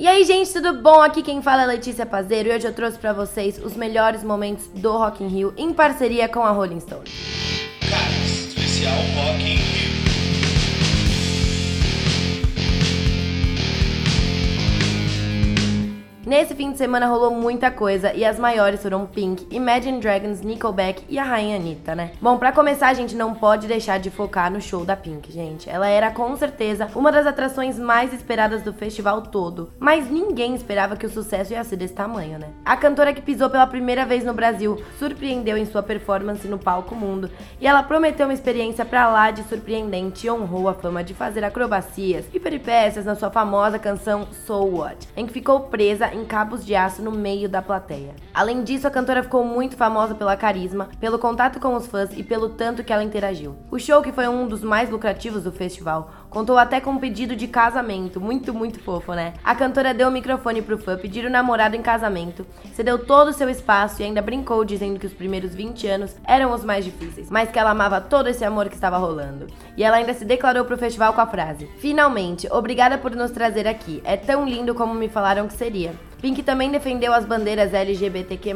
E aí, gente, tudo bom? Aqui quem fala é Letícia Pazeiro e hoje eu trouxe pra vocês os melhores momentos do Rock in Rio em parceria com a Rolling Stone. Caras, especial Rock in Rio. Nesse fim de semana rolou muita coisa e as maiores foram Pink, Imagine Dragons, Nickelback e a rainha Anitta, né? Bom, para começar, a gente não pode deixar de focar no show da Pink, gente. Ela era com certeza uma das atrações mais esperadas do festival todo, mas ninguém esperava que o sucesso ia ser desse tamanho, né? A cantora que pisou pela primeira vez no Brasil surpreendeu em sua performance no palco mundo e ela prometeu uma experiência pra lá de surpreendente e honrou a fama de fazer acrobacias e peripécias na sua famosa canção So What, em que ficou presa em cabos de aço no meio da plateia. Além disso, a cantora ficou muito famosa pela carisma, pelo contato com os fãs e pelo tanto que ela interagiu. O show, que foi um dos mais lucrativos do festival, contou até com um pedido de casamento, muito, muito fofo, né? A cantora deu o microfone pro fã pedir o namorado em casamento, cedeu todo o seu espaço e ainda brincou dizendo que os primeiros 20 anos eram os mais difíceis, mas que ela amava todo esse amor que estava rolando. E ela ainda se declarou pro festival com a frase: Finalmente, obrigada por nos trazer aqui, é tão lindo como me falaram que seria. Pink também defendeu as bandeiras LGBTQ+,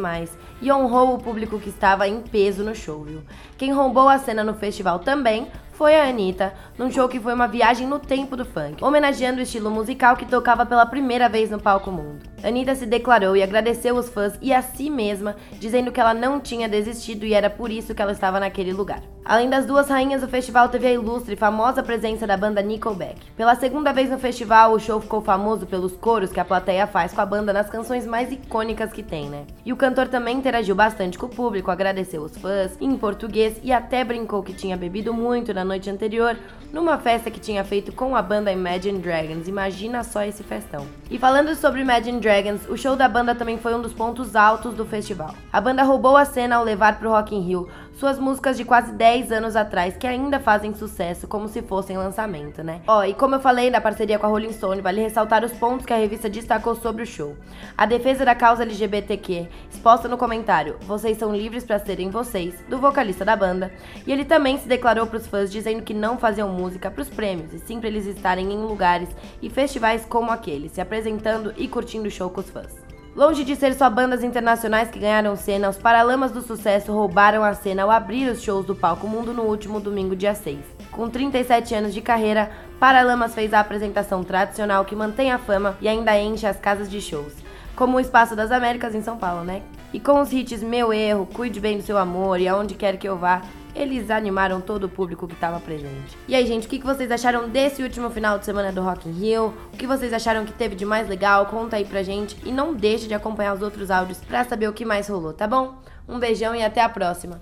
e honrou o público que estava em peso no show, viu? Quem roubou a cena no festival também foi a Anitta, num show que foi uma viagem no tempo do funk, homenageando o estilo musical que tocava pela primeira vez no palco mundo. Anitta se declarou e agradeceu os fãs e a si mesma, dizendo que ela não tinha desistido e era por isso que ela estava naquele lugar. Além das duas rainhas, o festival teve a ilustre e famosa presença da banda Nickelback. Pela segunda vez no festival, o show ficou famoso pelos coros que a plateia faz com a banda nas canções mais icônicas que tem, né? E o cantor também interagiu bastante com o público, agradeceu os fãs em português e até brincou que tinha bebido muito na noite anterior numa festa que tinha feito com a banda Imagine Dragons. Imagina só esse festão. E falando sobre Imagine Dragons, o show da banda também foi um dos pontos altos do festival. A banda roubou a cena ao levar pro Rock in Rio suas músicas de quase 10 anos atrás que ainda fazem sucesso como se fossem lançamento, né? Ó, e como eu falei da parceria com a Rolling Stone, vale ressaltar os pontos que a revista destacou sobre o show. A defesa da causa LGBTQ, exposta no comentário Vocês são livres para serem vocês, do vocalista da banda, e ele também se declarou para os fãs dizendo que não faziam música para os prêmios, e sim para eles estarem em lugares e festivais como aquele, se apresentando e curtindo o show com os fãs. Longe de ser só bandas internacionais que ganharam cena, os Paralamas do Sucesso roubaram a cena ao abrir os shows do Palco Mundo no último domingo, dia 6. Com 37 anos de carreira, Paralamas fez a apresentação tradicional que mantém a fama e ainda enche as casas de shows, como o Espaço das Américas em São Paulo, né? E com os hits Meu Erro, Cuide Bem do Seu Amor e Aonde Quer Que Eu Vá, eles animaram todo o público que estava presente. E aí, gente, o que vocês acharam desse último final de semana do Rock in Rio? O que vocês acharam que teve de mais legal? Conta aí pra gente e não deixe de acompanhar os outros áudios para saber o que mais rolou, tá bom? Um beijão e até a próxima.